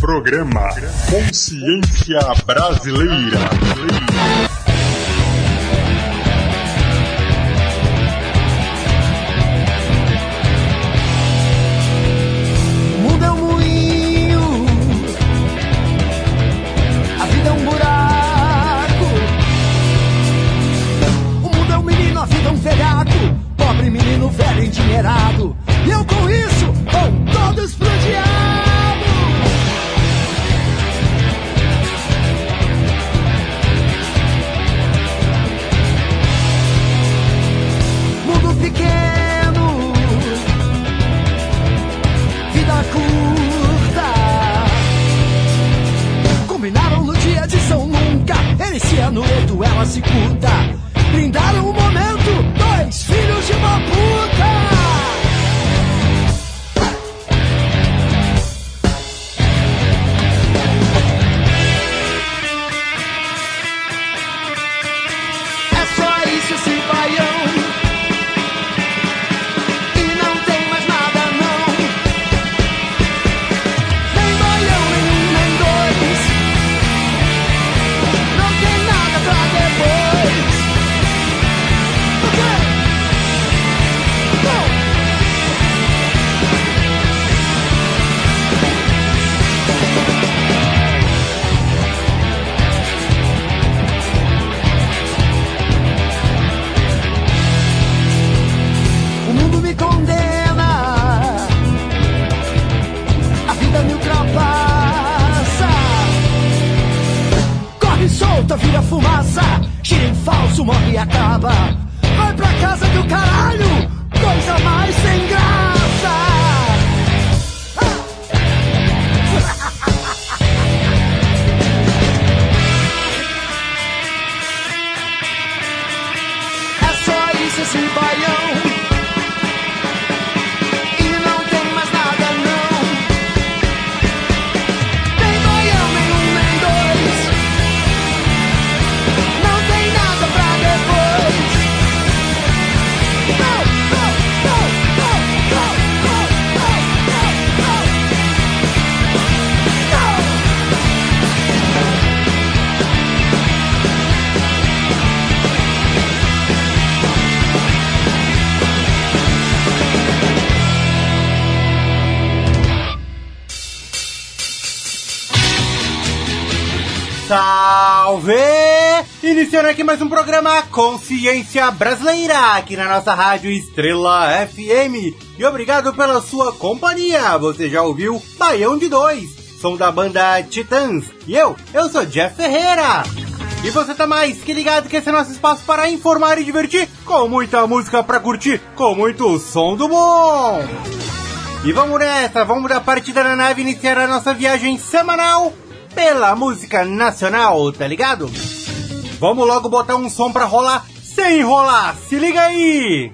Programa Consciência Brasileira. Solta, vira fumaça. Gira em falso, morre e acaba. Vai pra casa do caralho. Coisa mais sem graça. É só isso esse baião. Iniciando aqui mais um programa Consciência Brasileira, aqui na nossa rádio Estrela FM. E obrigado pela sua companhia. Você já ouviu Baião de Dois, som da banda Titãs. E eu, eu sou Jeff Ferreira. E você tá mais que ligado que esse é nosso espaço para informar e divertir, com muita música pra curtir, com muito som do bom. E vamos nessa, vamos da partida na nave iniciar a nossa viagem semanal pela música nacional, tá ligado? Vamos logo botar um som pra rolar sem enrolar, se liga aí!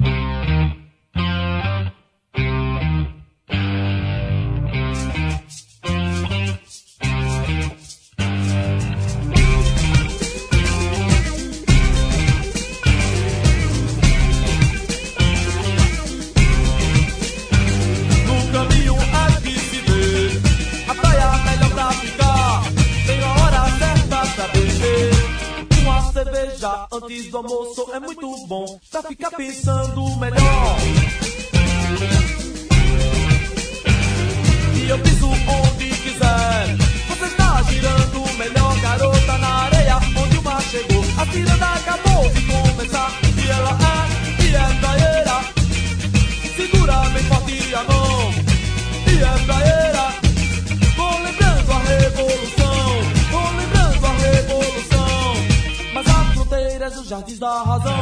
É muito bom. Pra ficar pensando melhor jardins da razão.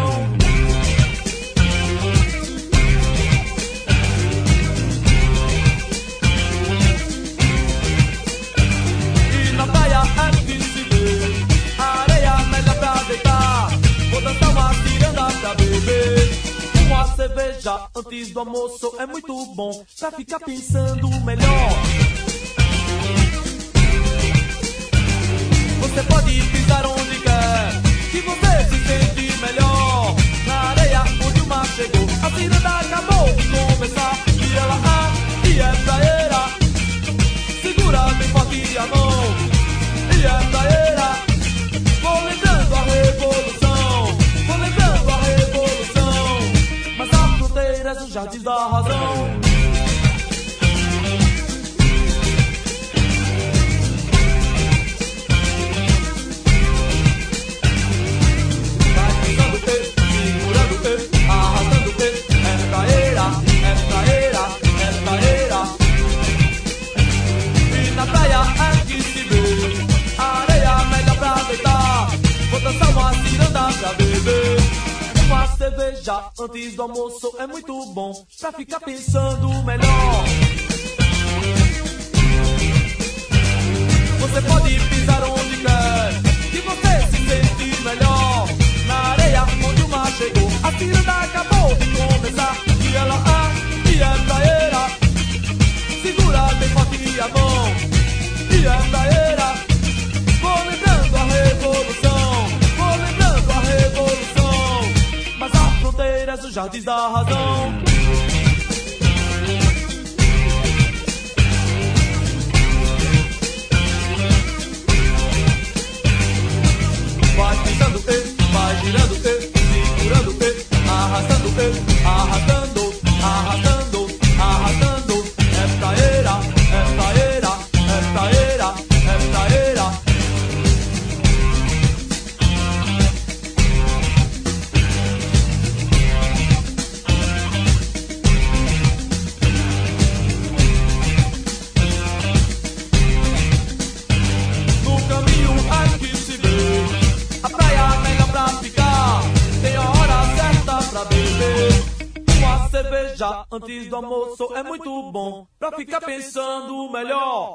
E na praia é se vê a areia melhor pra deitar. Vou dançar uma ciranda pra beber. Uma cerveja antes do almoço é muito bom pra ficar pensando melhor. Você pode pisar onde quer, que você se sente melhor. Na areia onde o mar chegou, a ciranda acabou de começar. E ela, ah, e é praeira. Segura bem forte a mão. E é praeira. Vou lembrando a revolução. Vou lembrando a revolução. Mas a fruteira é o da razão. Antes do almoço é muito bom pra ficar pensando melhor. Você pode pisar onde jardins da razão.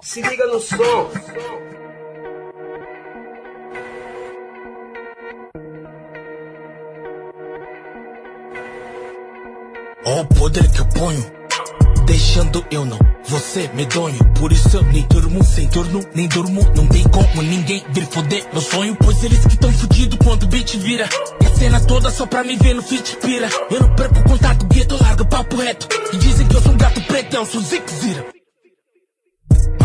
Se liga no som. Ó o poder que eu ponho. Deixando eu não, você medonho. Por isso eu nem durmo sem turno, nem durmo. Não tem como ninguém vir foder meu sonho. Pois eles que tão fudido quando o beat vira. E a cena toda só pra me ver no feat pira. Eu não perco contato, gueto, larga o papo reto. E dizem que eu sou um gato preto, eu sou Zick Zira.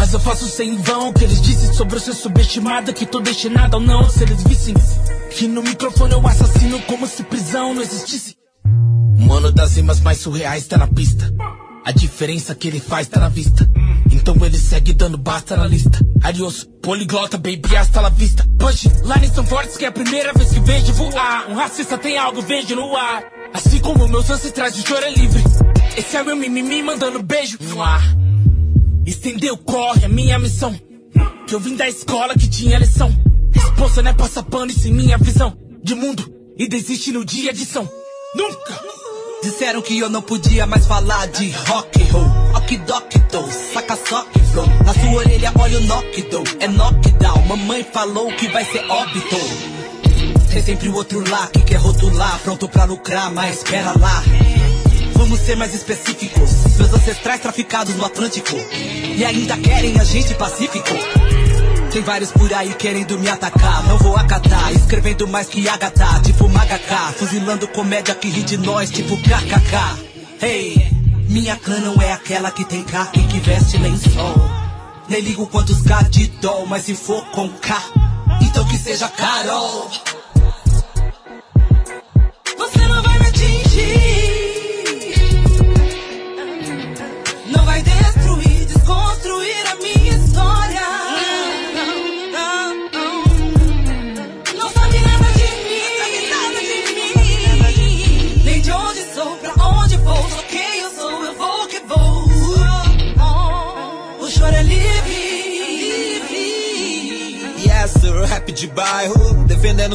Mas eu faço sem vão que eles dizem sobre eu ser subestimada Que tô destinada ou não, se eles vissem Que no microfone eu assassino como se prisão não existisse. Mano das rimas mais surreais tá na pista. A diferença que ele faz tá na vista. Então ele segue dando basta na lista. Adiós, poliglota, baby, hasta la vista. Push, lines são fortes que é a primeira vez que vejo voar. Um racista tem algo, vejo no ar. Assim como meus ancestrais, o choro é livre. Esse é meu mimimi mandando beijo no ar Estendeu corre, é minha missão. Que eu vim da escola que tinha lição. Resposta não é passar pano e sem minha visão de mundo. E desiste no dia de São. Nunca! Disseram que eu não podia mais falar de rock roll. Ok, doc, saca só que flow. Na sua orelha, olha o knockdown. É knockdown. Mamãe falou que vai ser óbito. Tem sempre o outro lá que quer rotular. Pronto pra lucrar, mas espera lá. Vamos ser mais específicos. Meus ancestrais traficados no Atlântico. E ainda querem a gente pacífico. Tem vários por aí querendo me atacar. Não vou acatar, escrevendo mais que Agatha, tipo Magaká. Fuzilando comédia que ri de nós, tipo KKK. Hey, minha clã não é aquela que tem K e que veste lençol. Nem ligo quantos K de dó, mas se for com K, então que seja Carol.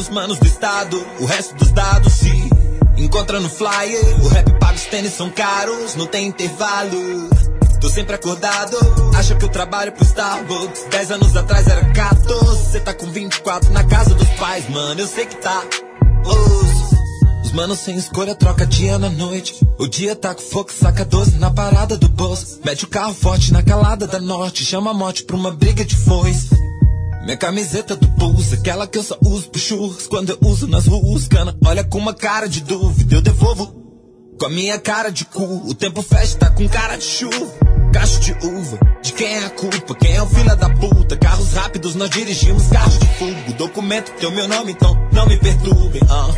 Defendendo os manos do estado. O resto dos dados se encontra no flyer. O rap paga os tênis são caros, não tem intervalo. Tô sempre acordado, acha que eu trabalho pro Starbucks. Dez anos atrás era 14, cê tá com 24 na casa dos pais, mano. Eu sei que tá. Os, os manos sem escolha troca dia na noite. O dia tá com fogo, saca 12 na parada do bolso. Mete o carro forte na calada da norte, chama a morte pra uma briga de foice. Minha camiseta do Pulse, aquela que eu só uso pro churros Quando eu uso nas ruas, cana Olha com uma cara de dúvida, eu devolvo Com a minha cara de cu O tempo fecha, tá com cara de chuva Cacho de uva, de quem é a culpa? Quem é o filho da puta? Carros rápidos, nós dirigimos carros de fogo documento tem o meu nome, então não me perturbem ah.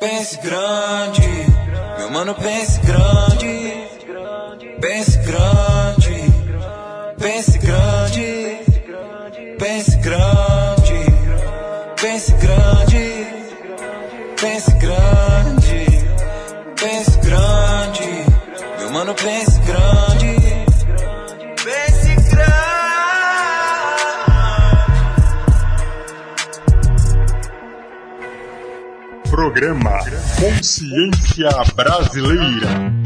pense grande, meu mano, pense grande. Pense grande, pense grande, pense grande, pense grande, pense grande, pense grande, meu mano, pense grande, pense grande. Programa Consciência Brasileira.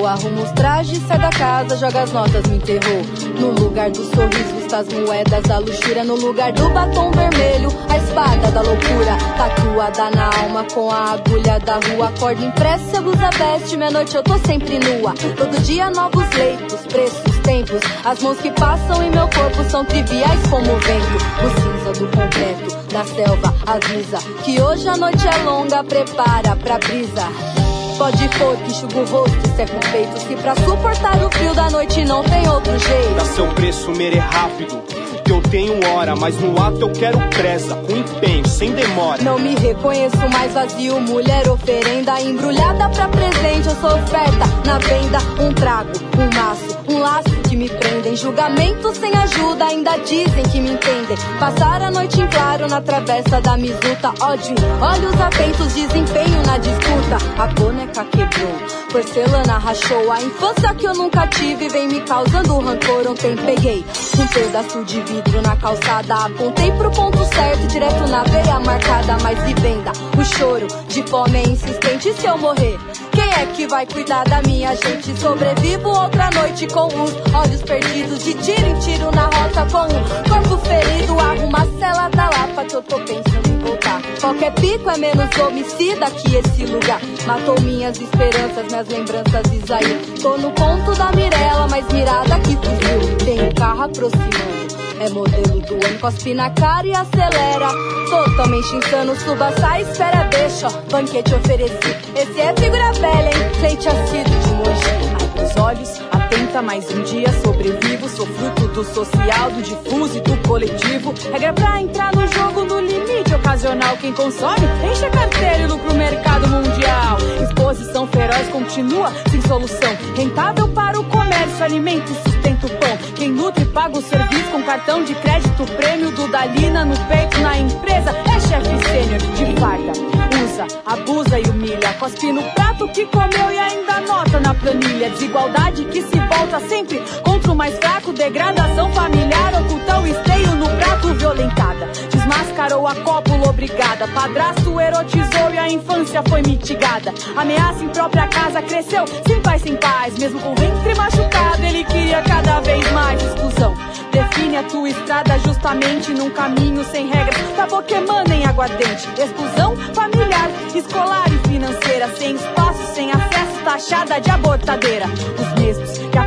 Entrou. Arruma os trajes, sai da casa, joga as notas, me enterrou. No lugar dos sorrisos, das moedas da luxúria. No lugar do batom vermelho, a espada da loucura. Tatuada na alma com a agulha da rua. Acorda impressa, blusa veste. Meia noite eu tô sempre nua. Todo dia novos leitos, preços, tempos. As mãos que passam em meu corpo são triviais como o vento. O cinza do concreto, da selva, avisa. Que hoje a noite é longa, prepara pra brisa. Pode pôr que enxuga o rosto e seca o peito. Se pra suportar o frio da noite não tem outro jeito. Dá seu preço, mere rápido. Que eu tenho hora, mas no ato eu quero presa, com empenho, sem demora. Não me reconheço mais vazio, mulher oferenda embrulhada pra presente. Eu sou oferta na venda, um trago, um maço, um laço que me prendem. Julgamento sem ajuda, ainda dizem que me entendem. Passar a noite em claro na travessa da misuta. Ódio, olhos atentos, desempenho na disputa. A boneca quebrou, porcelana rachou. A infância que eu nunca tive vem me causando rancor. Ontem peguei um pedaço de vidro na calçada. Apontei pro ponto certo, direto na veia marcada. Mas e venda, o choro de fome é insistente. Se eu morrer, quem é que vai cuidar da minha gente? Sobrevivo outra noite com os olhos perdidos. De tiro em tiro na rota com o corpo ferido. Arruma a cela da lapa que eu tô pensando em voltar. Qualquer pico é menos homicida que esse lugar. Matou minhas esperanças, minhas lembranças, Isaí. Tô no ponto da Mirella, mais mirada que fugiu. Tem um carro aproximando. É modelo do ano, cospe na cara e acelera. Totalmente insano, suba, sai, espera, deixa. Banquete ofereci. Esse é figura velha, hein? Leite ácido de moji. Abre os olhos, atenta mais um dia, sobrevivo. Sou fruto do social, do difuso e do coletivo. Regra pra entrar no jogo no limite ocasional. Quem consome, enche a carteira e lucra o mercado mundial. Exposição feroz continua sem solução. Rentável para o comércio, alimento e sustenta o pão. Quem nutre paga o serviço com cartão de crédito, prêmio do Dalina no peito na empresa. É chefe sênior de farda. Usa, abusa e humilha. Cospe no prato que comeu e ainda nota na planilha. Desigualdade que se volta sempre o mais fraco. Degradação familiar, oculta o esteio no prato violentada. Desmascarou a cópula obrigada. Padrasto erotizou e a infância foi mitigada. Ameaça em própria casa cresceu sem paz, sem paz. Mesmo com o ventre machucado, ele queria cada vez mais exclusão. Define a tua estrada justamente num caminho sem regras. Pra Pokémon em aguardente. Exclusão familiar, escolar e financeira. Sem espaço, sem acesso, taxada de abortadeira. Os mesmos que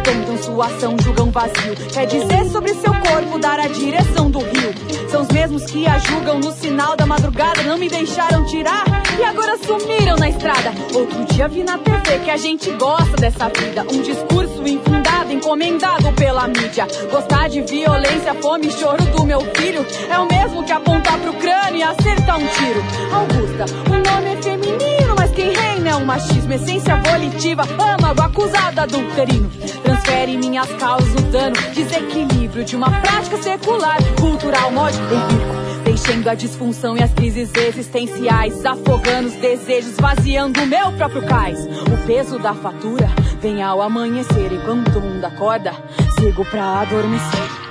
sua ação julgam vazio. Quer dizer sobre seu corpo dar a direção do rio. São os mesmos que a julgam no sinal da madrugada. Não me deixaram tirar e agora sumiram na estrada. Outro dia vi na TV que a gente gosta dessa vida. Um discurso infundado, encomendado pela mídia. Gostar de violência, fome e choro do meu filho é o mesmo que apontar pro crânio e acertar um tiro. Augusta, o nome é feminino, mas quem reina é o machismo. Essência volitiva, âmago, acusado, adulterino. Transfere minhas causas o dano, desequilíbrio de uma prática secular, cultural, módico, empírico. Deixando a disfunção e as crises existenciais, afogando os desejos, vaziando o meu próprio cais. O peso da fatura vem ao amanhecer, enquanto o mundo acorda, sigo pra adormecer.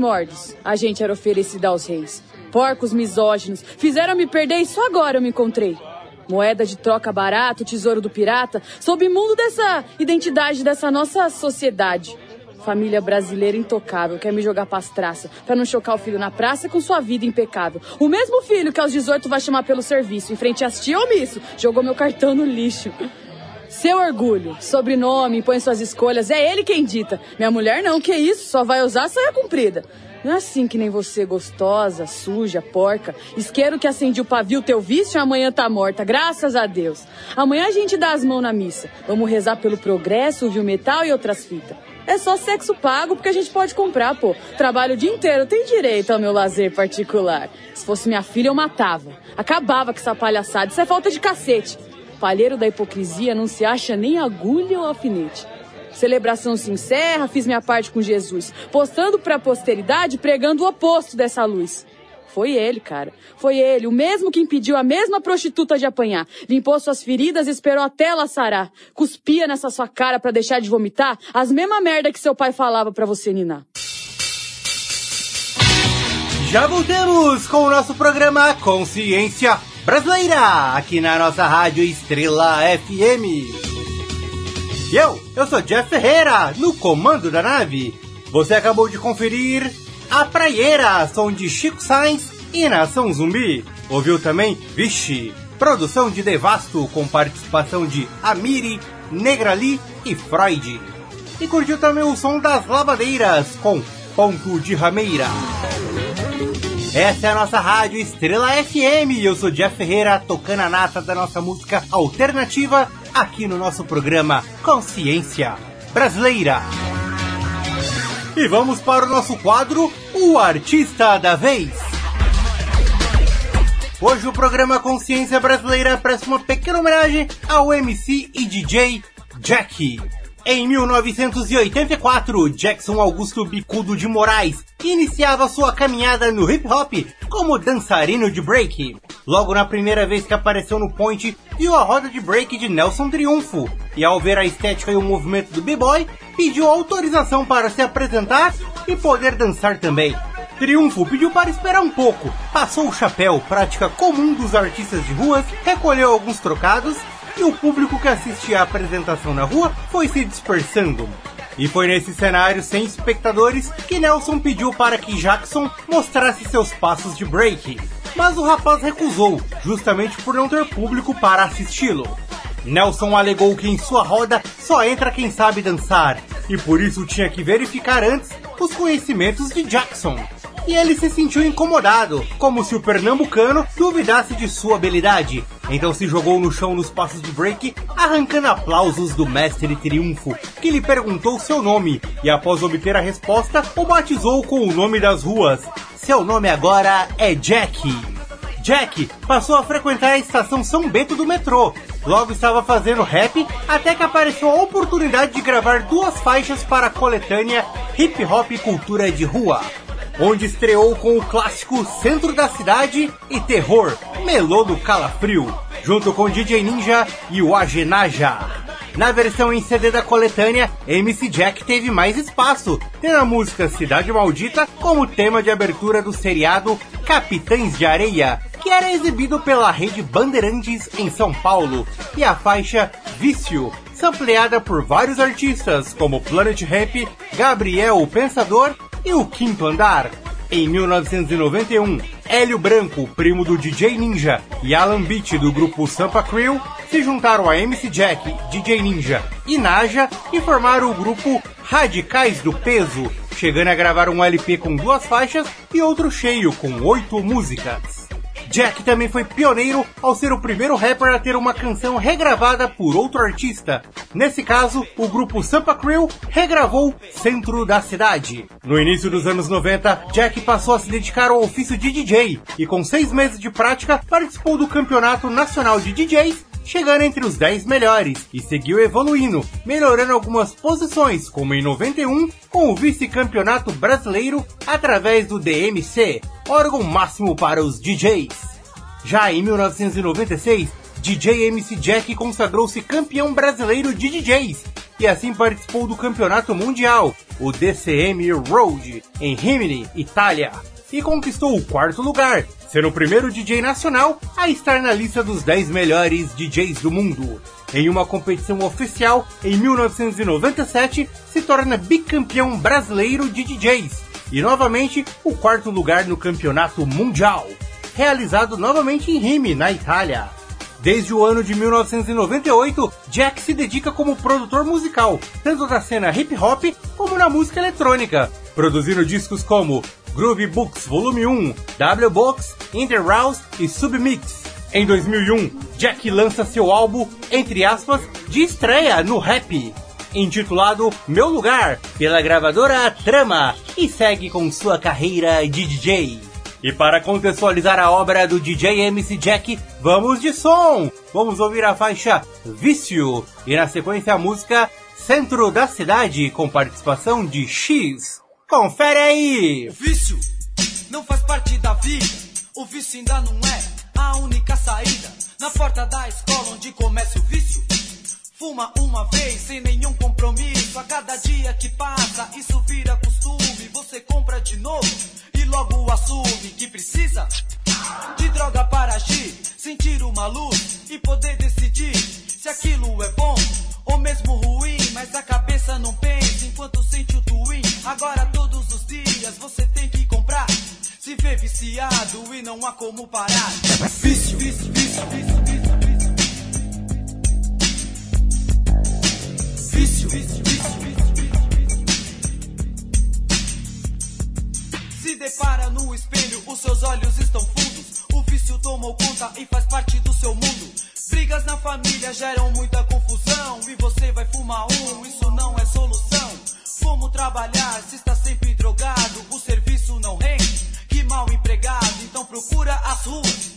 Primórdios, a gente era oferecida aos reis. Porcos misóginos fizeram me perder e só agora eu me encontrei. Moeda de troca barato, tesouro do pirata, sob imundo dessa identidade dessa nossa sociedade. Família brasileira intocável, quer me jogar pras traças, pra não chocar o filho na praça com sua vida impecável. O mesmo filho que aos 18 vai chamar pelo serviço, em frente às tia omisso, jogou meu cartão no lixo. Seu orgulho, sobrenome, põe suas escolhas, é ele quem dita. Minha mulher não, que isso, só vai usar saia comprida. Não é assim que nem você, gostosa, suja, porca. Isqueiro que acendia o pavio, teu vício, amanhã tá morta, graças a Deus. Amanhã a gente dá as mãos na missa. Vamos rezar pelo progresso, viu metal e outras fitas. É só sexo pago porque a gente pode comprar, pô. Trabalho o dia inteiro, tem direito ao meu lazer particular. Se fosse minha filha, eu matava. Acabava com essa palhaçada. Isso é falta de cacete. Palheiro da hipocrisia não se acha nem agulha ou alfinete. Celebração se encerra, fiz minha parte com Jesus, postando pra posteridade, pregando o oposto dessa luz. Foi ele, cara. Foi ele, o mesmo que impediu a mesma prostituta de apanhar. Limpou suas feridas e esperou até ela sarar. Cuspia nessa sua cara pra deixar de vomitar as mesma merda que seu pai falava pra você ninar. Já voltamos com o nosso programa Consciência Brasileira, aqui na nossa rádio Estrela FM. E eu, eu sou Jeff Ferreira, no comando da nave. Você acabou de conferir A Praieira, som de Chico Sainz e Nação Zumbi. Ouviu também Vixe, produção de Devasto com participação de Amiri, Negrali e Freud. E curtiu também o som das lavadeiras com Ponto de Rameira. Essa é a nossa rádio Estrela FM. Eu sou Jeff Ferreira, tocando a nata da nossa música alternativa aqui no nosso programa Consciência Brasileira. E vamos para o nosso quadro O Artista da Vez. Hoje o programa Consciência Brasileira presta uma pequena homenagem ao MC e DJ Jack. Em 1984, Jackson Augusto Bicudo de Moraes iniciava sua caminhada no hip hop como dançarino de break. Logo na primeira vez que apareceu no Point, viu a roda de break de Nelson Triunfo e ao ver a estética e o movimento do b-boy, pediu autorização para se apresentar e poder dançar também. Triunfo pediu para esperar um pouco, passou o chapéu, prática comum dos artistas de ruas, recolheu alguns trocados e o público que assistia à apresentação na rua foi se dispersando. E foi nesse cenário sem espectadores que Nelson pediu para que Jackson mostrasse seus passos de break. Mas o rapaz recusou, justamente por não ter público para assisti-lo. Nelson alegou que em sua roda só entra quem sabe dançar, e por isso tinha que verificar antes os conhecimentos de Jackson. E ele se sentiu incomodado, como se o pernambucano duvidasse de sua habilidade. Então se jogou no chão nos passos de break, arrancando aplausos do mestre triunfo, que lhe perguntou seu nome, e após obter a resposta, o batizou com o nome das ruas. Seu nome agora é Jack. Jack passou a frequentar a estação São Bento do metrô. Logo estava fazendo rap até que apareceu a oportunidade de gravar duas faixas para a coletânea Hip Hop Cultura de Rua, onde estreou com o clássico Centro da Cidade e Terror, Melô do Calafrio, junto com DJ Ninja e o Agenaja. Na versão em CD da coletânea, MC Jack teve mais espaço, tendo a música Cidade Maldita como tema de abertura do seriado Capitães de Areia, que era exibido pela rede Bandeirantes em São Paulo, e a faixa Vício, sampleada por vários artistas como Planet Ramp, Gabriel o Pensador e o Quinto Andar. Em 1991, Hélio Branco, primo do DJ Ninja, e Alan Beach do grupo Sampa Crew se juntaram a MC Jack, DJ Ninja e Naja e formaram o grupo Radicais do Peso, chegando a gravar um LP com duas faixas e outro cheio com oito músicas. Jack também foi pioneiro ao ser o primeiro rapper a ter uma canção regravada por outro artista. Nesse caso, o grupo Sampa Crew regravou Centro da Cidade. No início dos anos 90, Jack passou a se dedicar ao ofício de DJ e com seis meses de prática participou do Campeonato Nacional de DJs chegando entre os 10 melhores e seguiu evoluindo, melhorando algumas posições, como em 91 com o vice-campeonato brasileiro através do DMC, órgão máximo para os DJs. Já em 1996, DJ MC Jack consagrou-se campeão brasileiro de DJs e assim participou do campeonato mundial, o DCM Road, em Rimini, Itália, e conquistou o quarto lugar, sendo o primeiro DJ nacional a estar na lista dos 10 melhores DJs do mundo. Em uma competição oficial, em 1997, se torna bicampeão brasileiro de DJs e novamente o quarto lugar no campeonato mundial, realizado novamente em Rime, na Itália. Desde o ano de 1998, Jack se dedica como produtor musical, tanto da cena hip hop como na música eletrônica, produzindo discos como Groove Books Volume 1, W Box, Interhouse e Submix. Em 2001, Jack lança seu álbum, entre aspas, de estreia no rap, intitulado Meu Lugar, pela gravadora Trama, e segue com sua carreira de DJ. E para contextualizar a obra do DJ MC Jack, vamos de som! Vamos ouvir a faixa Vício e na sequência a música Centro da Cidade com participação de X. Confere aí! O vício não faz parte da vida, o vício ainda não é a única saída. Na porta da escola onde começa o vício, fuma uma vez sem nenhum compromisso. A cada dia que passa, isso vira costume. Você compra de novo e logo assume que precisa de droga para agir, sentir uma luz e poder decidir se aquilo é bom ou mesmo ruim. Mas a cabeça não pensa enquanto sente o twin. Agora todos os dias você tem que comprar. Se vê viciado e não há como parar. Vício, vício, vício, vício, vício. Vício, vício, vício, vício. Se depara no espelho, os seus olhos estão fundos. O vício tomou conta e faz parte do seu mundo. Brigas na família geram muita confusão. E você vai fumar um, isso não é solução. Como trabalhar se está sempre drogado? O serviço não rende, que mal empregado. Então procura as ruas,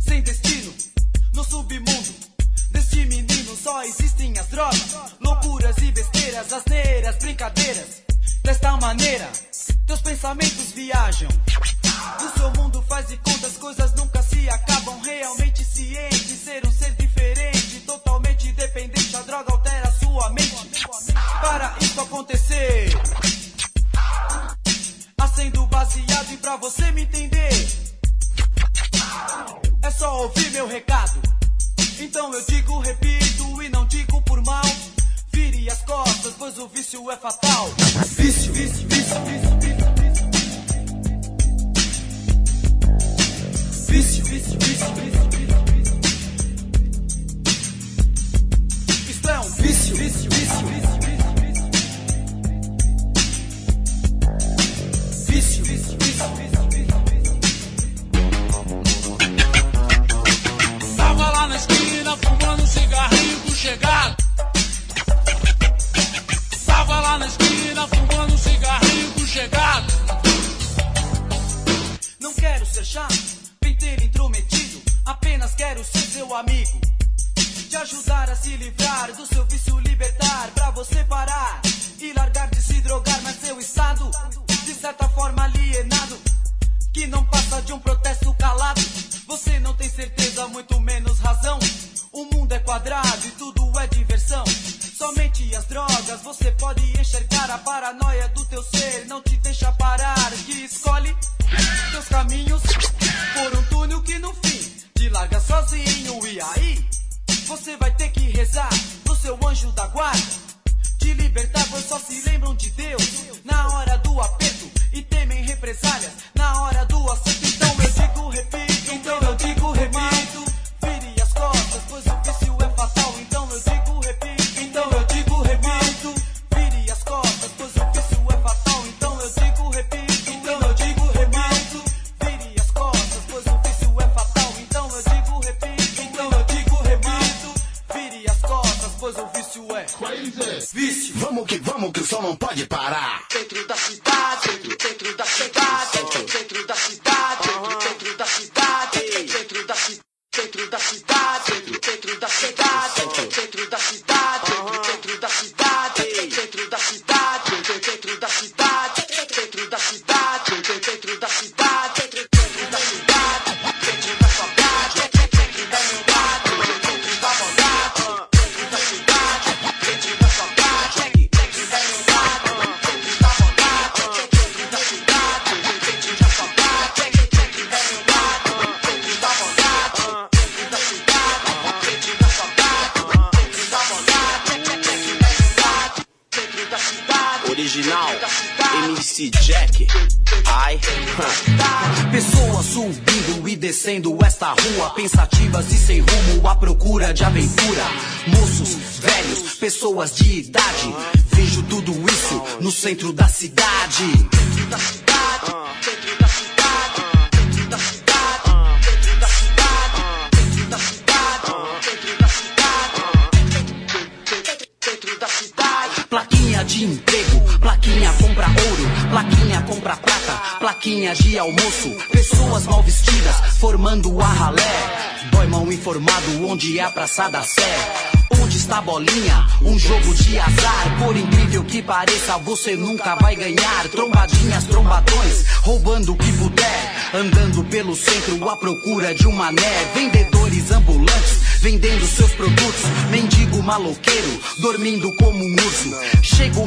sem destino, no submundo. Deste menino só existem as drogas, loucuras e besteiras, asneiras, brincadeiras. Desta maneira, teus pensamentos viajam. O seu mundo faz de conta, as coisas nunca se acabam. Realmente ciente, ser um ser diferente, totalmente dependente. A droga altera sua mente. Para isso acontecer, acendo baseado e pra você me entender, é só ouvir meu recado. Então eu digo, repito e não digo por mal. Vire as costas, pois o vício é fatal. Vício, vício, vício, vício, vício. Vício. Isto é um vício, vício, vício, vício, vício. Vício. Tava lá na esquina fumando um cigarrinho com chegado. Tava lá na esquina fumando um cigarrinho com chegado. Não quero ser chato, penteiro intrometido. Apenas quero ser seu amigo. Te ajudar a se livrar do seu vício, libertar pra você parar e largar de se drogar. Mas seu estado, de certa forma alienado, que não passa de um protesto calado. Você não tem certeza, muito menos razão. O mundo é quadrado e tudo é diversão. Somente as drogas você pode enxergar a paranoia do teu ser. Não te deixa parar, que escolhe teus caminhos por um túnel que no fim te larga sozinho. E aí você vai ter que rezar pro seu anjo da guarda. Te libertar, pois só se lembram de Deus na hora do aperto e temem represálias na hora do acerto. Então eu digo, repito, coisa, o vício é crazy. Vício. Vamos que vamos que o sol não pode parar. dentro da cidade, dentro da cidade, dentro da cidade. Descendo esta rua, pensativas e sem rumo à procura de aventura. Moços, velhos, pessoas de idade. Vejo tudo isso no centro da cidade. Plaquinha de almoço. Pessoas mal vestidas formando a ralé. Dói mal informado onde é a Praça da Sé. Onde está a bolinha? Um jogo de azar. Por incrível que pareça, você nunca vai ganhar. Trombadinhas, trombadões, roubando o que puder. Andando pelo centro à procura de um mané. Vendedores ambulantes, vendendo seus produtos. Mendigo maloqueiro, dormindo como um urso. Chega o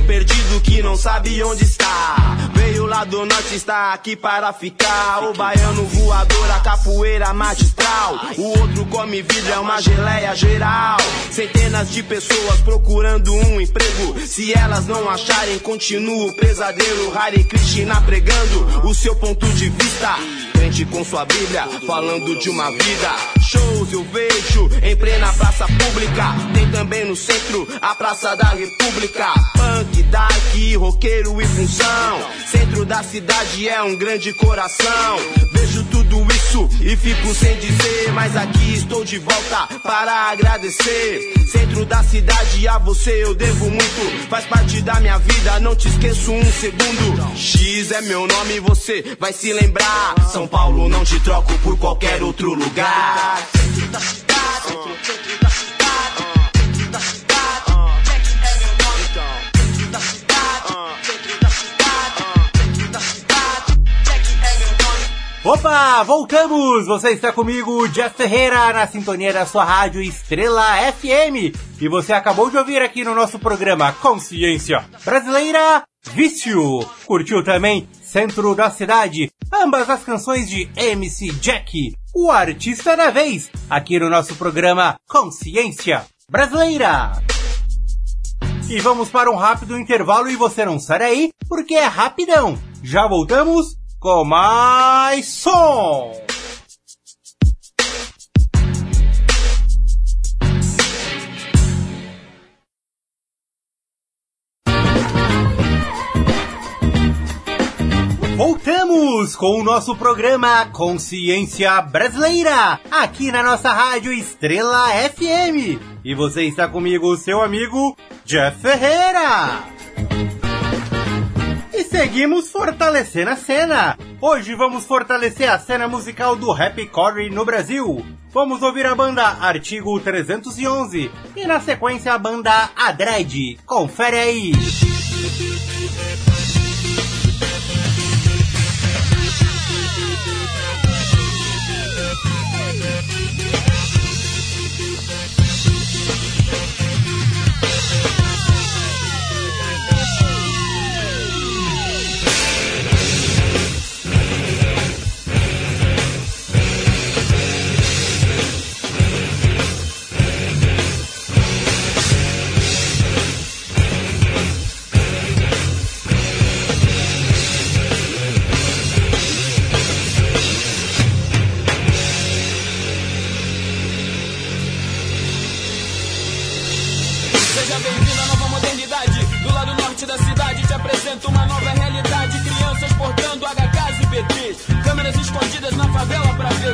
que não sabe onde está. Veio lá do norte, está aqui para ficar. O baiano voador, a capoeira magistral. O outro come vidro, é uma geleia geral. Centenas de pessoas procurando um emprego. Se elas não acharem, continua o pesadelo. Hare Krishna pregando o seu ponto de vista. Crente com sua Bíblia, falando de uma vida. Shows eu vejo em plena praça pública. Tem também no centro a Praça da República. Punk, dark, roqueiro e função. Centro da cidade é um grande coração. Vejo tudo isso e fico sem dizer. Mas aqui estou de volta para agradecer. Centro da cidade, a você eu devo muito. Faz parte da minha vida, não te esqueço um segundo. X é meu nome, você vai se lembrar. São Paulo, não te troco por qualquer outro lugar. Centro da cidade, Opa, voltamos! Você está comigo, Jeff Ferreira, na sintonia da sua rádio Estrela FM. E você acabou de ouvir aqui no nosso programa Consciência Brasileira Vício. Curtiu também Centro da Cidade, ambas as canções de MC Jack, o artista da vez, aqui no nosso programa Consciência Brasileira. E vamos para um rápido intervalo e você não sai daí, porque é rapidão. Já voltamos com mais som. Voltamos com o nosso programa Consciência Brasileira, aqui na nossa rádio Estrela FM. E você está comigo, seu amigo Jeff Ferreira. Seguimos fortalecendo a cena. Hoje vamos fortalecer a cena musical do rapcore no Brasil. Vamos ouvir a banda Artigo 311 e na sequência a banda Adred. Confere aí.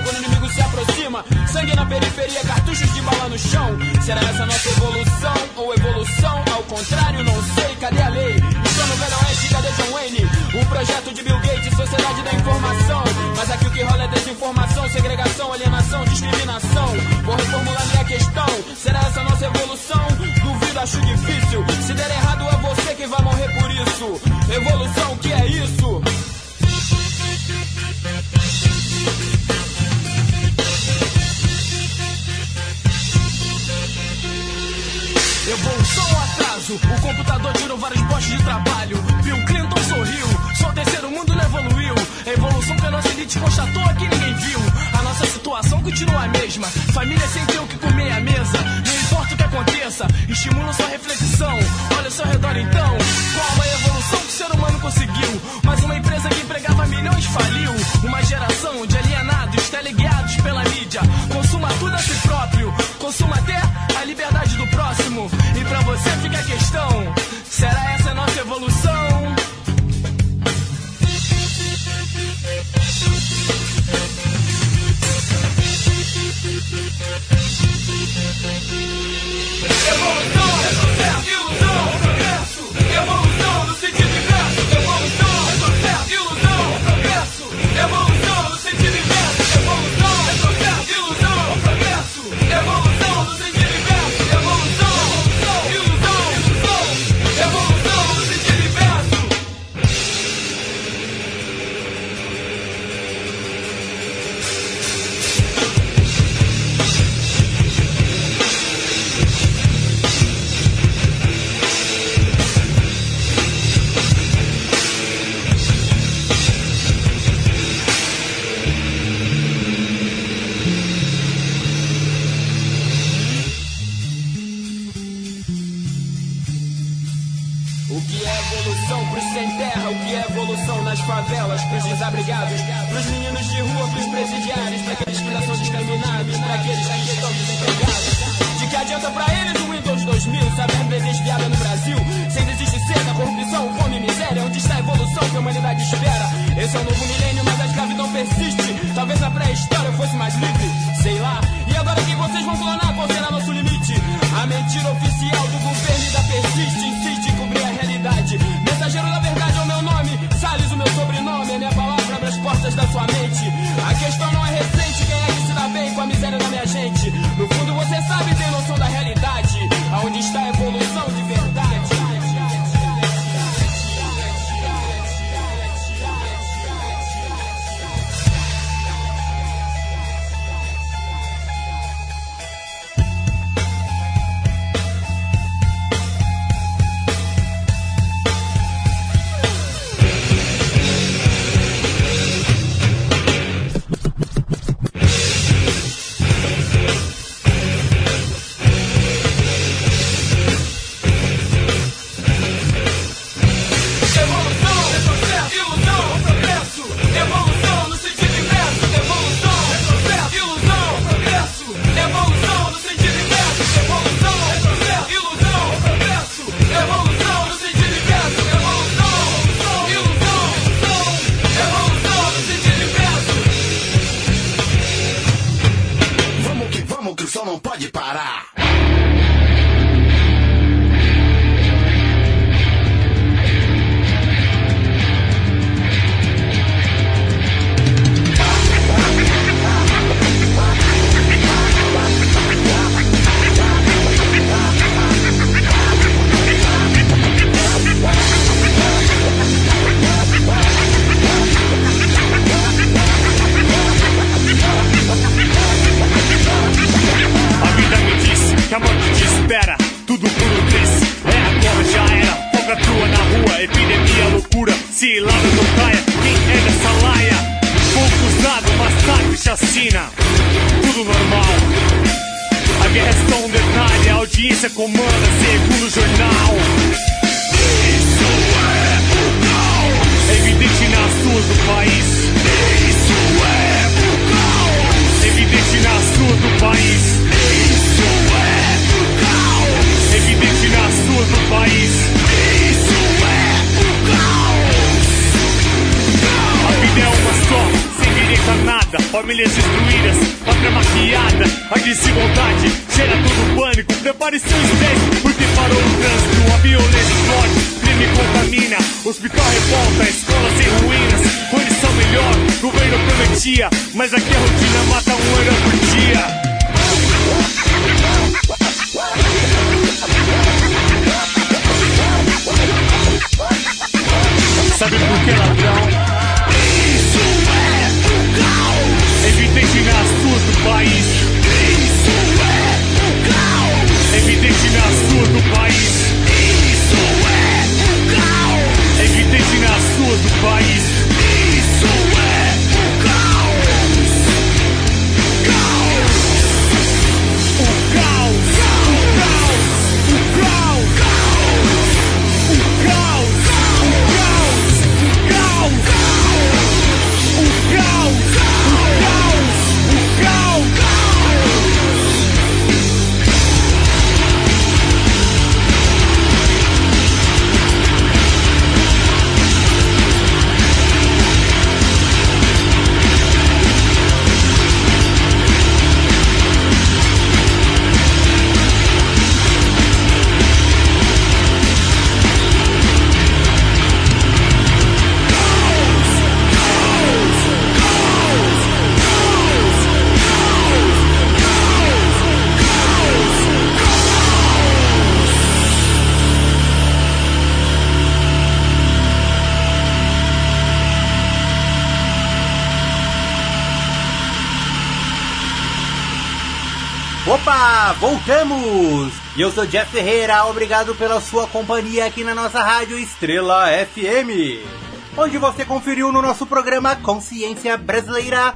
quando o inimigo se aproxima? Sangue na periferia, cartuchos de bala no chão. Será essa nossa evolução ou evolução? Ao contrário, não sei, cadê a lei? Estou no Velho Oeste, cadê John Wayne? O projeto de Bill Gates, sociedade da informação. Mas aqui o que rola é desinformação, segregação, alienação, discriminação. Vou reformular minha questão: será essa nossa evolução? Duvido, acho difícil. Se der errado, é você que vai morrer por isso. Evolução, o que é isso? computador tirou vários postos de trabalho. Bill Clinton sorriu, só o terceiro mundo não evoluiu. A evolução que a nossa elite constatou aqui ninguém viu. A nossa situação continua a mesma. Família sem ter o que comer à mesa. Não importa o que aconteça, estimula sua reflexão. Olha ao seu redor então, qual a evolução que o ser humano conseguiu? Mas uma empresa que empregava milhões faliu. Uma geração de alienados teleguiados pela mídia. Consuma tudo a se E eu sou Jeff Ferreira, obrigado pela sua companhia aqui na nossa rádio Estrela FM, onde você conferiu no nosso programa Consciência Brasileira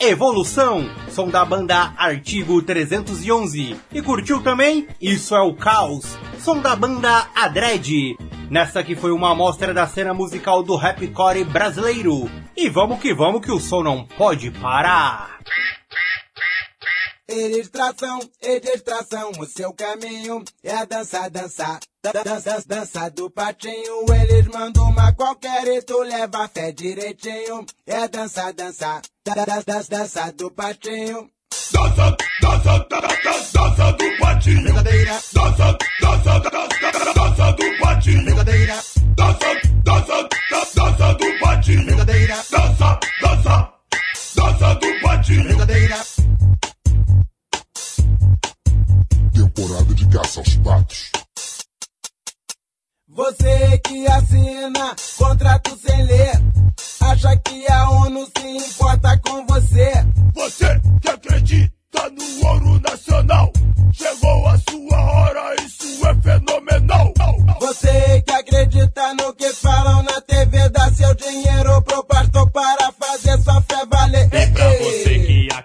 Evolução, som da banda Artigo 311. E curtiu também? Isso é o Caos, som da banda Adred. Nessa que foi uma amostra da cena musical do rapcore brasileiro. E vamos que vamos que o som não pode parar. Ilustração e distração, o seu caminho é dançar, dançar. Dan- Dança, dança do patinho, eles mandam uma qualquer e tu leva a fé direitinho. É dançar, dançar. Dan- dan- dan- Dança do patinho. Dança, dança, dança, dança do patinho. Verdadeira. Dança, dança, dança, dança do patinho. Verdadeira. Dança, dança, dança do patinho. Verdadeira. Dança, dança, dança do patinho. Verdadeira. Temporada de caça aos patos. Você que assina contrato sem ler, acha que a ONU se importa com você. Você que acredita no ouro nacional, chegou a sua hora, isso é fenomenal. Você que acredita no que falam na TV, dá seu dinheiro pro pastor para fazer sua fé valer. E pra você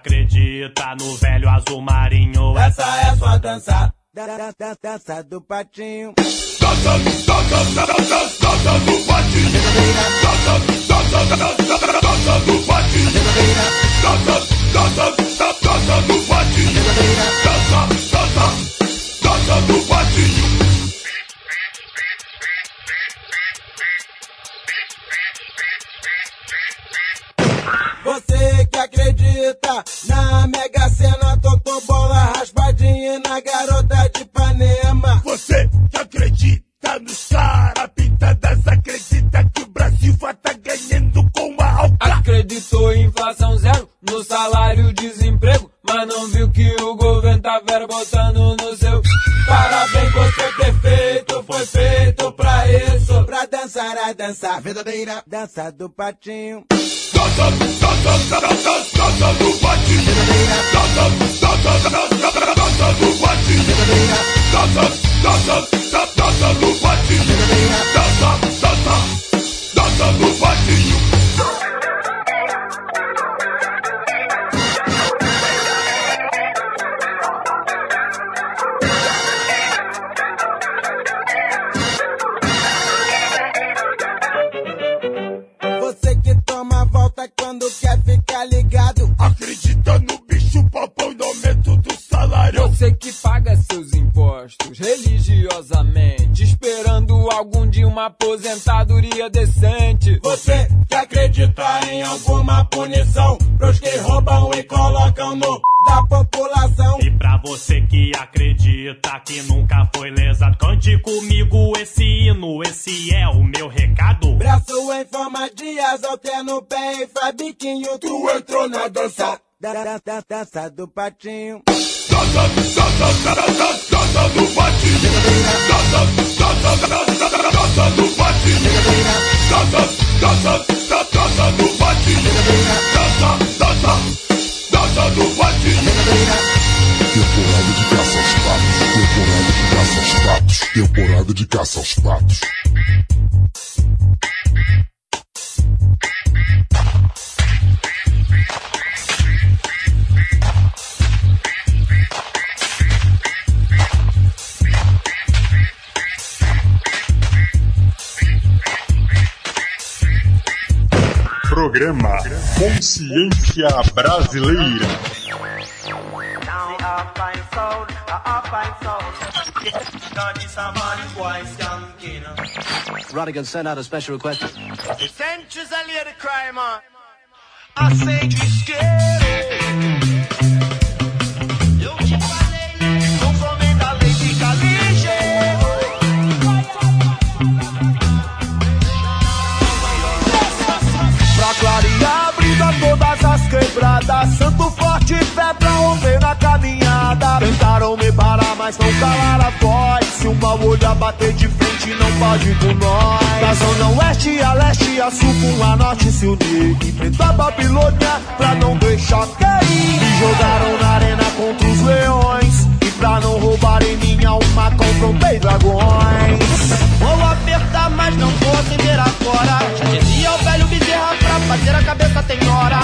acredita no velho azul marinho, Essa é sua dança. Da- da- da- Dança do patinho. Dança, dança, dança, dança do patinho. Dança, dança, dança, dança do patinho. Dança, dança, dança, dança do patinho. Dança, dança, dança do patinho. Você que acredita na Mega Sena, Totô Bola, Raspadinha na Garota de Ipanema. Você que acredita nos cara pintadas, acredita que o Brasil vai tá ganhando com a alta. Acreditou em inflação zero, no salário desemprego, mas não viu que o governo tá vera Dançar a dança verdadeira, dança do patinho. Dança, dança, dança, dança do patinho. Dança, dança, dança, dança do patinho. Dança, dança, dança do patinho. Dança, dança, dança do patinho. Todo quer é ficar ligado. Acredita no bicho papão salário. Você que paga seus impostos religiosamente, esperando algum dia uma aposentadoria decente. Você que acredita em alguma punição pros que roubam e colocam no p... da população. E pra você que acredita que nunca foi lesado, cante comigo esse hino, esse é o meu recado. Braço em forma de asa, até no pé e fabiquinho, tu entrou na dança. Da, da, da, dança do patinho. Temporada de caça aos patos. Programa Consciência Brasileira. Rodigan sent out a special request. Centuries a lady cry, man. Acende Santo forte, fé pra romper na caminhada. Tentaram me parar, mas não calaram a voz. Se o mal olhar bater de frente, não pode com nós. Da zona oeste a leste, a sul com a norte se unir. Enfrentar a Babilônia pra não deixar cair. Me jogaram na arena contra os leões. E pra não roubarem minha alma, confrontei dragões. Vou apertar, mas não vou acender agora. Já dizia o velho bezerra pra bater a cabeça tem hora.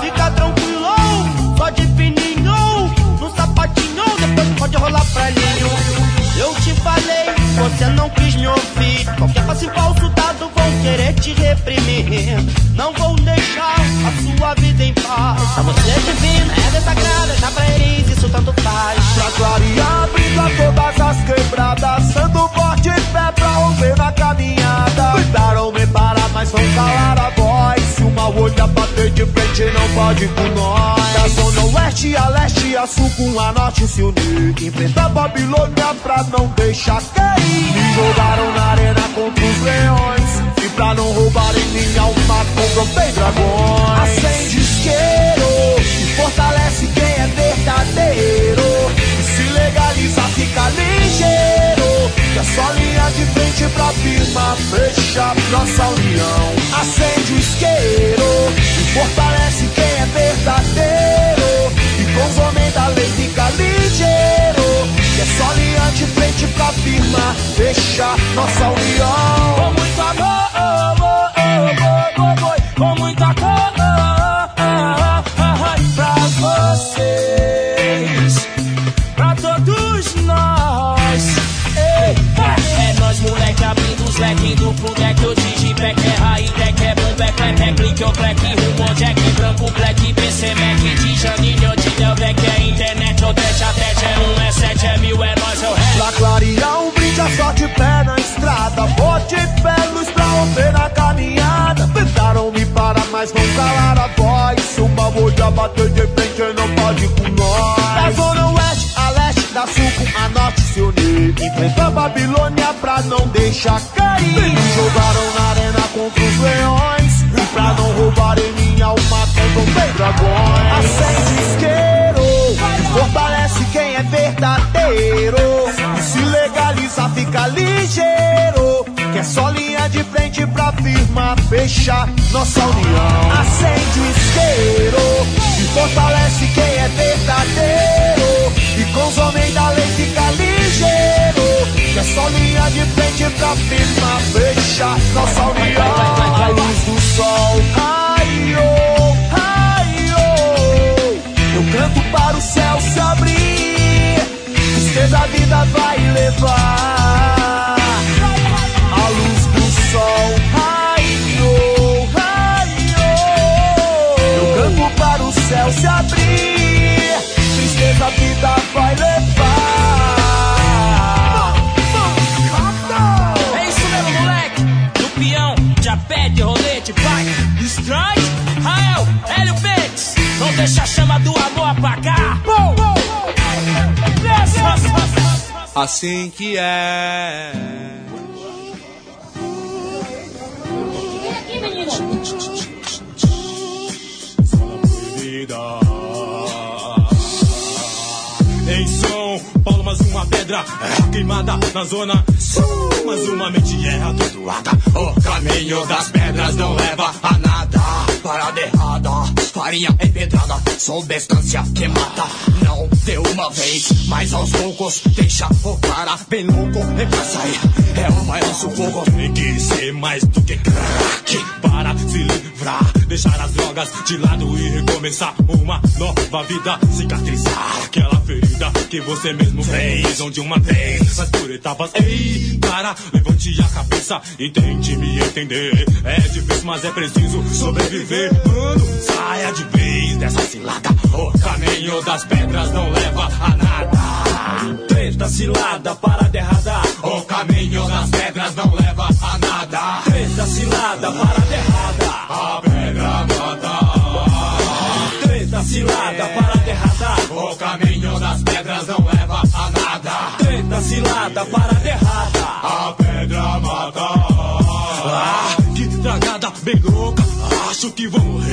Fica tranquilo, só de fininho. No sapatinho, depois pode rolar pralinho. Eu te falei, você não quis me ouvir. Qualquer passo falso dado vão querer te reprimir. Não vou deixar a sua vida em paz. Pra você é divina, é desagrada, já pra eles isso tanto faz. Pra clarear, brinda todas as quebradas. Santo forte, fé pra romper na caminhada. Tentaram me parar, mas não calaram a voz. Se o mal olhar bater de frente, não pode com nós. Da zona oeste a leste, a sul com a norte se unir. Enfrentar a Babilônia pra não deixar cair. Me jogaram na arena contra os leões. E pra não roubarem minha alma, confrontei dragões. Acende isqueiro e fortalece quem é verdadeiro. É só linha de frente pra firma, fecha nossa união. Acende o isqueiro e fortalece quem é verdadeiro. E com os homens da lei fica ligeiro. Que é só linha de frente pra firma, fecha nossa união. Com muito amor, oh, oh, oh, oh, oh, oh, com muito amor é click, eu black Rumo, jack, branco, black, PC, Mac De Janinho, de Delvec, é internet Ou tete a é um, é sete, é mil, é nós, é o rap Pra clarear um brinde, a sorte pé na estrada Bote pé, luz pra romper na caminhada Tentaram me parar, mas não calaram a voz uma bolha bater de frente, não pode com nós Da zona oeste a leste, da sul com a norte se unir Enfrenta a Babilônia pra não deixar cair jogaram na arena contra os leões E pra não roubarem minha alma, confrontei dragões Acende isqueiro e fortalece quem é verdadeiro E se legaliza, fica ligeiro Que é só linha de frente pra firma Fechar nossa união Acende o isqueiro E fortalece quem é verdadeiro E com os homens da lei fica ligeiro Que é só linha de frente pra firma Fechar nossa união sol. Ai, oh, ai, oh. Eu canto para o céu se abrir. Tristeza a vida vai levar Assim que é. Em São Paulo, mais uma pedra queimada na zona. Mais uma mente é atordoada. O caminho das pedras não leva a nada. Parada errada, farinha empedrada. Substância que mata. Não de uma vez, mas aos poucos. Deixa o cara bem louco e pra sair. É o maior sufoco. Tem que ser mais do que crack. Para se livrar, deixar as drogas de lado e recomeçar uma nova vida. Cicatrizar aquela ferida que você mesmo fez. Onde uma vez, mas por etapas. Ei, cara, levante a cabeça e tente me entender. É difícil, mas é preciso sobreviver. Mano, saia de vez dessa cilada. O caminho das pedras não leva a nada. Treta cilada, parada errada. O caminho das pedras não leva a nada. Treta cilada, parada errada. A pedra mata. Treta cilada, parada errada. O caminho das pedras não leva a nada. Treta cilada, parada errada. A pedra mata. Ah, que tragada bem louca. Acho que morrer.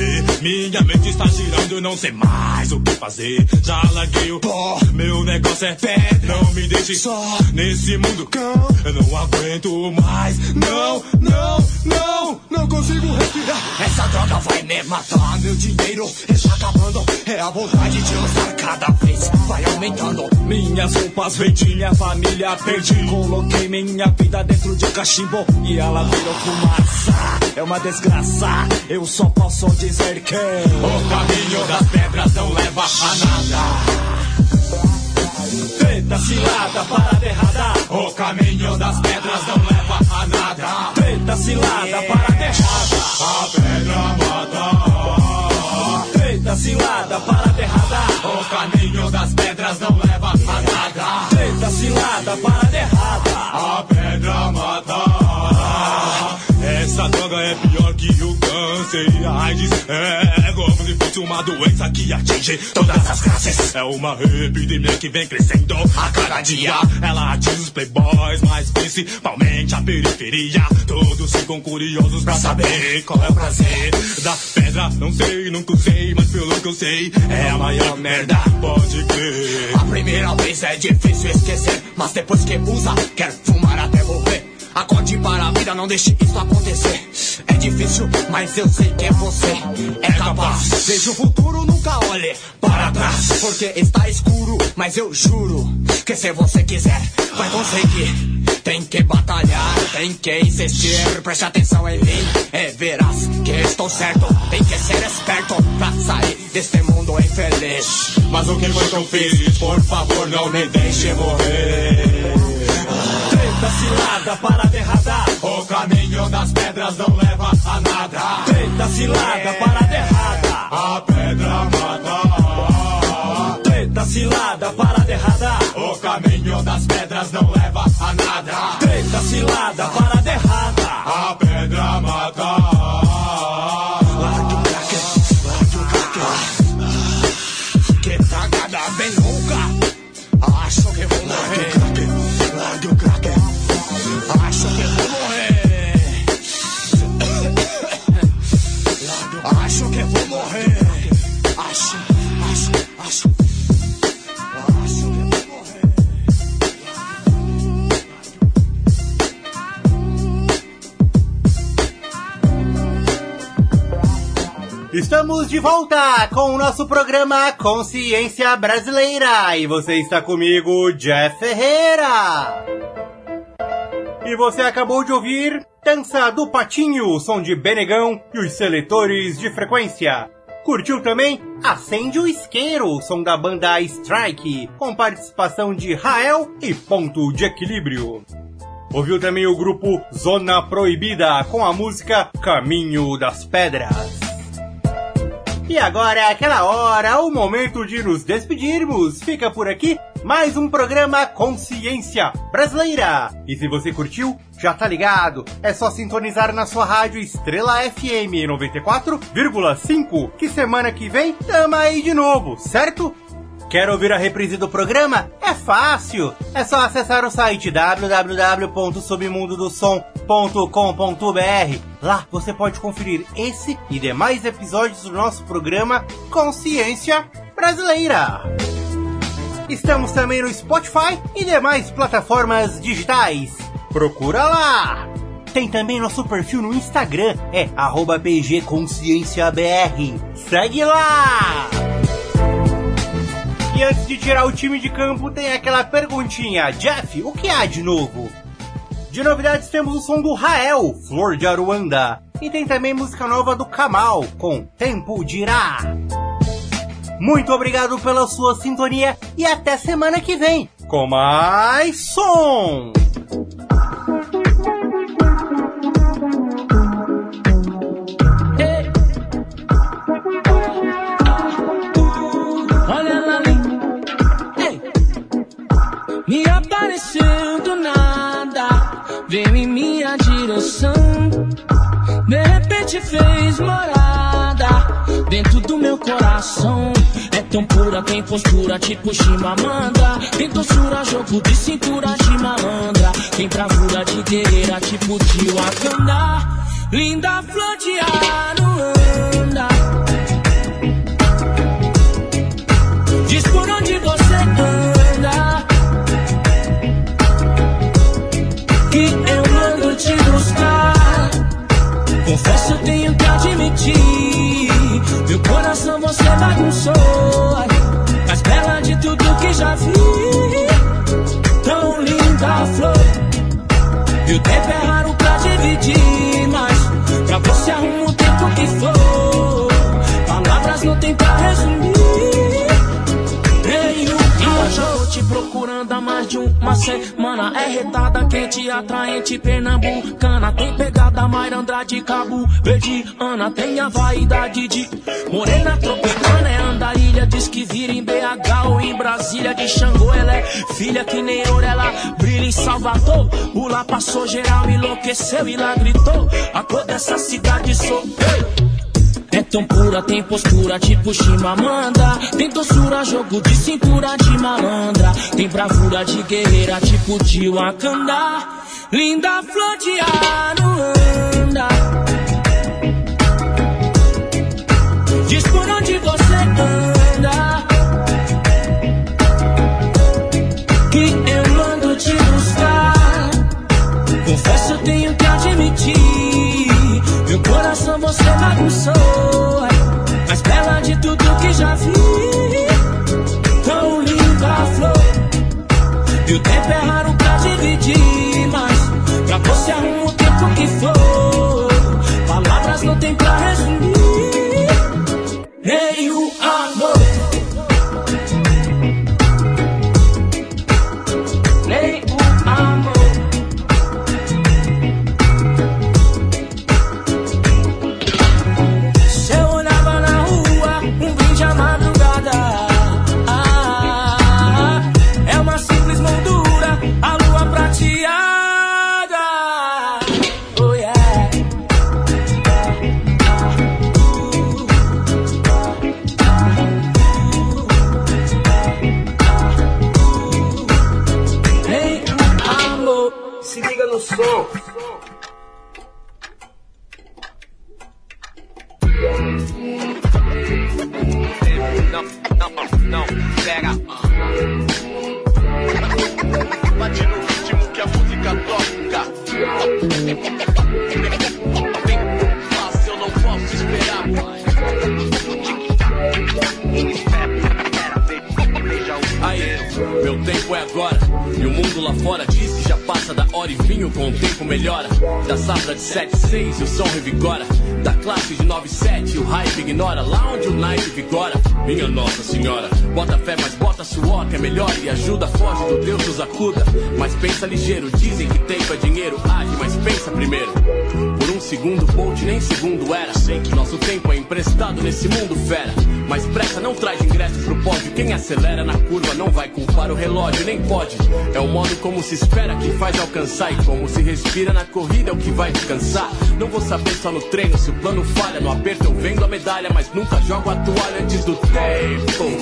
Minha mente está girando, não sei mais o que fazer. Já larguei o pó, meu negócio é pedra. Não me deixe só nesse mundo cão. Eu não aguento mais. Não, não, não, não consigo respirar. Essa droga vai me matar. Meu dinheiro está acabando. É a vontade de usar cada vez. Vai aumentando. Minhas roupas vendi, minha família perdi. Coloquei minha vida dentro de cachimbo e ela virou fumaça. É uma desgraça. Eu só posso dizer que o caminho das pedras não leva a nada. Treta cilada, parada errada. O caminho das pedras não leva a nada. Treta cilada, parada errada. A pedra mata. Treta cilada, parada errada. O caminho das pedras não leva a nada. Treta cilada, parada errada. Que o câncer e a AIDS. É como se fosse uma doença que atinge todas as classes. É uma epidemia que vem crescendo a cada dia. Ela atinge os playboys, mas principalmente a periferia. Todos ficam curiosos pra saber qual é o prazer da pedra. Não sei, nunca usei, mas pelo que eu sei, é a maior merda. Pode crer. A primeira vez é difícil esquecer, mas depois que usa, quer fumar até morrer. Acorde para a vida, não deixe isso acontecer. É difícil, mas eu sei que você é capaz. Veja o futuro, nunca olhe para trás. Porque está escuro, mas eu juro que se você quiser, vai conseguir. Tem que batalhar, tem que insistir. Preste atenção em mim, e verás que estou certo. Tem que ser esperto pra sair deste mundo infeliz. Mas o que foi que eu fiz? Por favor, não me deixe morrer. Treta cilada, parada errada. O caminho das pedras não leva a nada. Treta cilada, parada errada. A pedra mata. Treta cilada, parada errada. O caminho das pedras não leva a nada. Treta cilada, parada errada. A pedra mata. Estamos de volta com o nosso programa Consciência Brasileira e você está comigo, Jeff Ferreira. E você acabou de ouvir Dança do Patinho, som de Benegão e os seletores de frequência. Curtiu também Acende o Isqueiro, som da banda Strike, com participação de Rael e Ponto de Equilíbrio. Ouviu também o grupo Zona Proibida com a música Caminho das Pedras. E agora é aquela hora, o momento de nos despedirmos. Fica por aqui mais um programa Consciência Brasileira. E se você curtiu, já tá ligado, é só sintonizar na sua rádio Estrela FM 94,5, que semana que vem tamo aí de novo, certo? Quer ouvir a reprise do programa? É fácil! É só acessar o site www.submundodosom.com.br. Lá você pode conferir esse e demais episódios do nosso programa Consciência Brasileira. Estamos também no Spotify e demais plataformas digitais. Procura lá! Tem também nosso perfil no Instagram, é arroba PGConsciênciaBR. Segue lá! E antes de tirar o time de campo, tem aquela perguntinha: Jeff, o que há de novo? De novidades temos o som do Rael, Flor de Aruanda. E tem também música nova do Kamal, com Tempo Dirá. Muito obrigado pela sua sintonia e até semana que vem com mais som! Me apareceu do nada, veio em minha direção. De repente fez morada dentro do meu coração. É tão pura, tem postura tipo Chimamanda. Tem doçura, jogo de cintura de malandra. Tem bravura de guerreira tipo de Wakanda. Linda flor de Aruanda. Semana. É retada, quente, atraente, pernambucana. Tem pegada, Mayra Andrade, Cabo Verde, Ana. Tem a vaidade de morena tropicana. É andarilha, diz que vira em BH ou em Brasília. De Xangô, ela é filha que nem ouro, ela brilha em Salvador. O lá passou geral, enlouqueceu e lá gritou. A cor dessa cidade sou eu. Tão pura, tem postura tipo Chimamanda. Tem doçura, jogo de cintura de malandra. Tem bravura de guerreira tipo de Wakanda Linda flor de Aruanda Diz por onde você anda. Que eu mando te buscar. Confesso, tenho que admitir você bagunçou Mais bela de tudo que já vi Tão linda a flor. E o tempo é raro pra dividir Mas pra você arruma o tempo que for respira na corrida é o que vai descansar. Não vou saber só no treino se o plano falha. No aperto eu vendo a medalha, mas nunca jogo a toalha antes do tempo.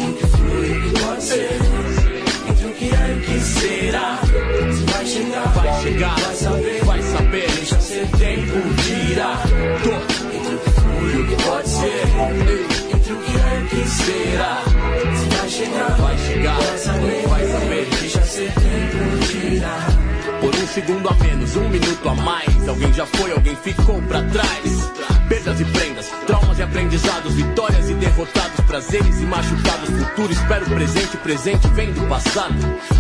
Um minuto a mais. Alguém já foi, alguém ficou pra trás. Perdas e prendas, traumas e aprendizados, vitórias e derrotados, prazeres e machucados. Futuro, espero presente, presente vem do passado.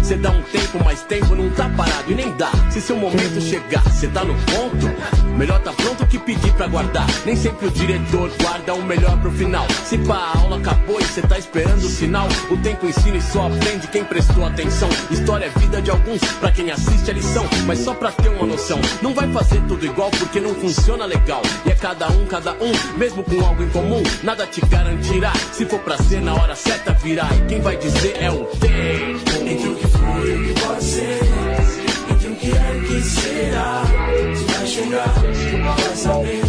Cê dá um tempo, mas tempo não tá parado e nem dá. Se seu momento chegar, cê tá no ponto. Melhor tá pronto que pedir pra guardar. Nem sempre o diretor guarda o melhor pro final. Se pá, a aula acabou e cê tá esperando o sinal. O tempo ensina e só aprende quem prestou atenção. História é vida de alguns, pra quem assiste a lição. Mas só pra ter uma noção, não vai fazer tudo igual porque não funciona legal. E é cada um, cada um, mesmo com algo em comum, nada te garantirá. Se for pra ser na hora certa, virá. E quem vai dizer é o tempo. Entre o que foi e o que pode ser. Entre o que é e o que será. Se vai chegar, vai saber.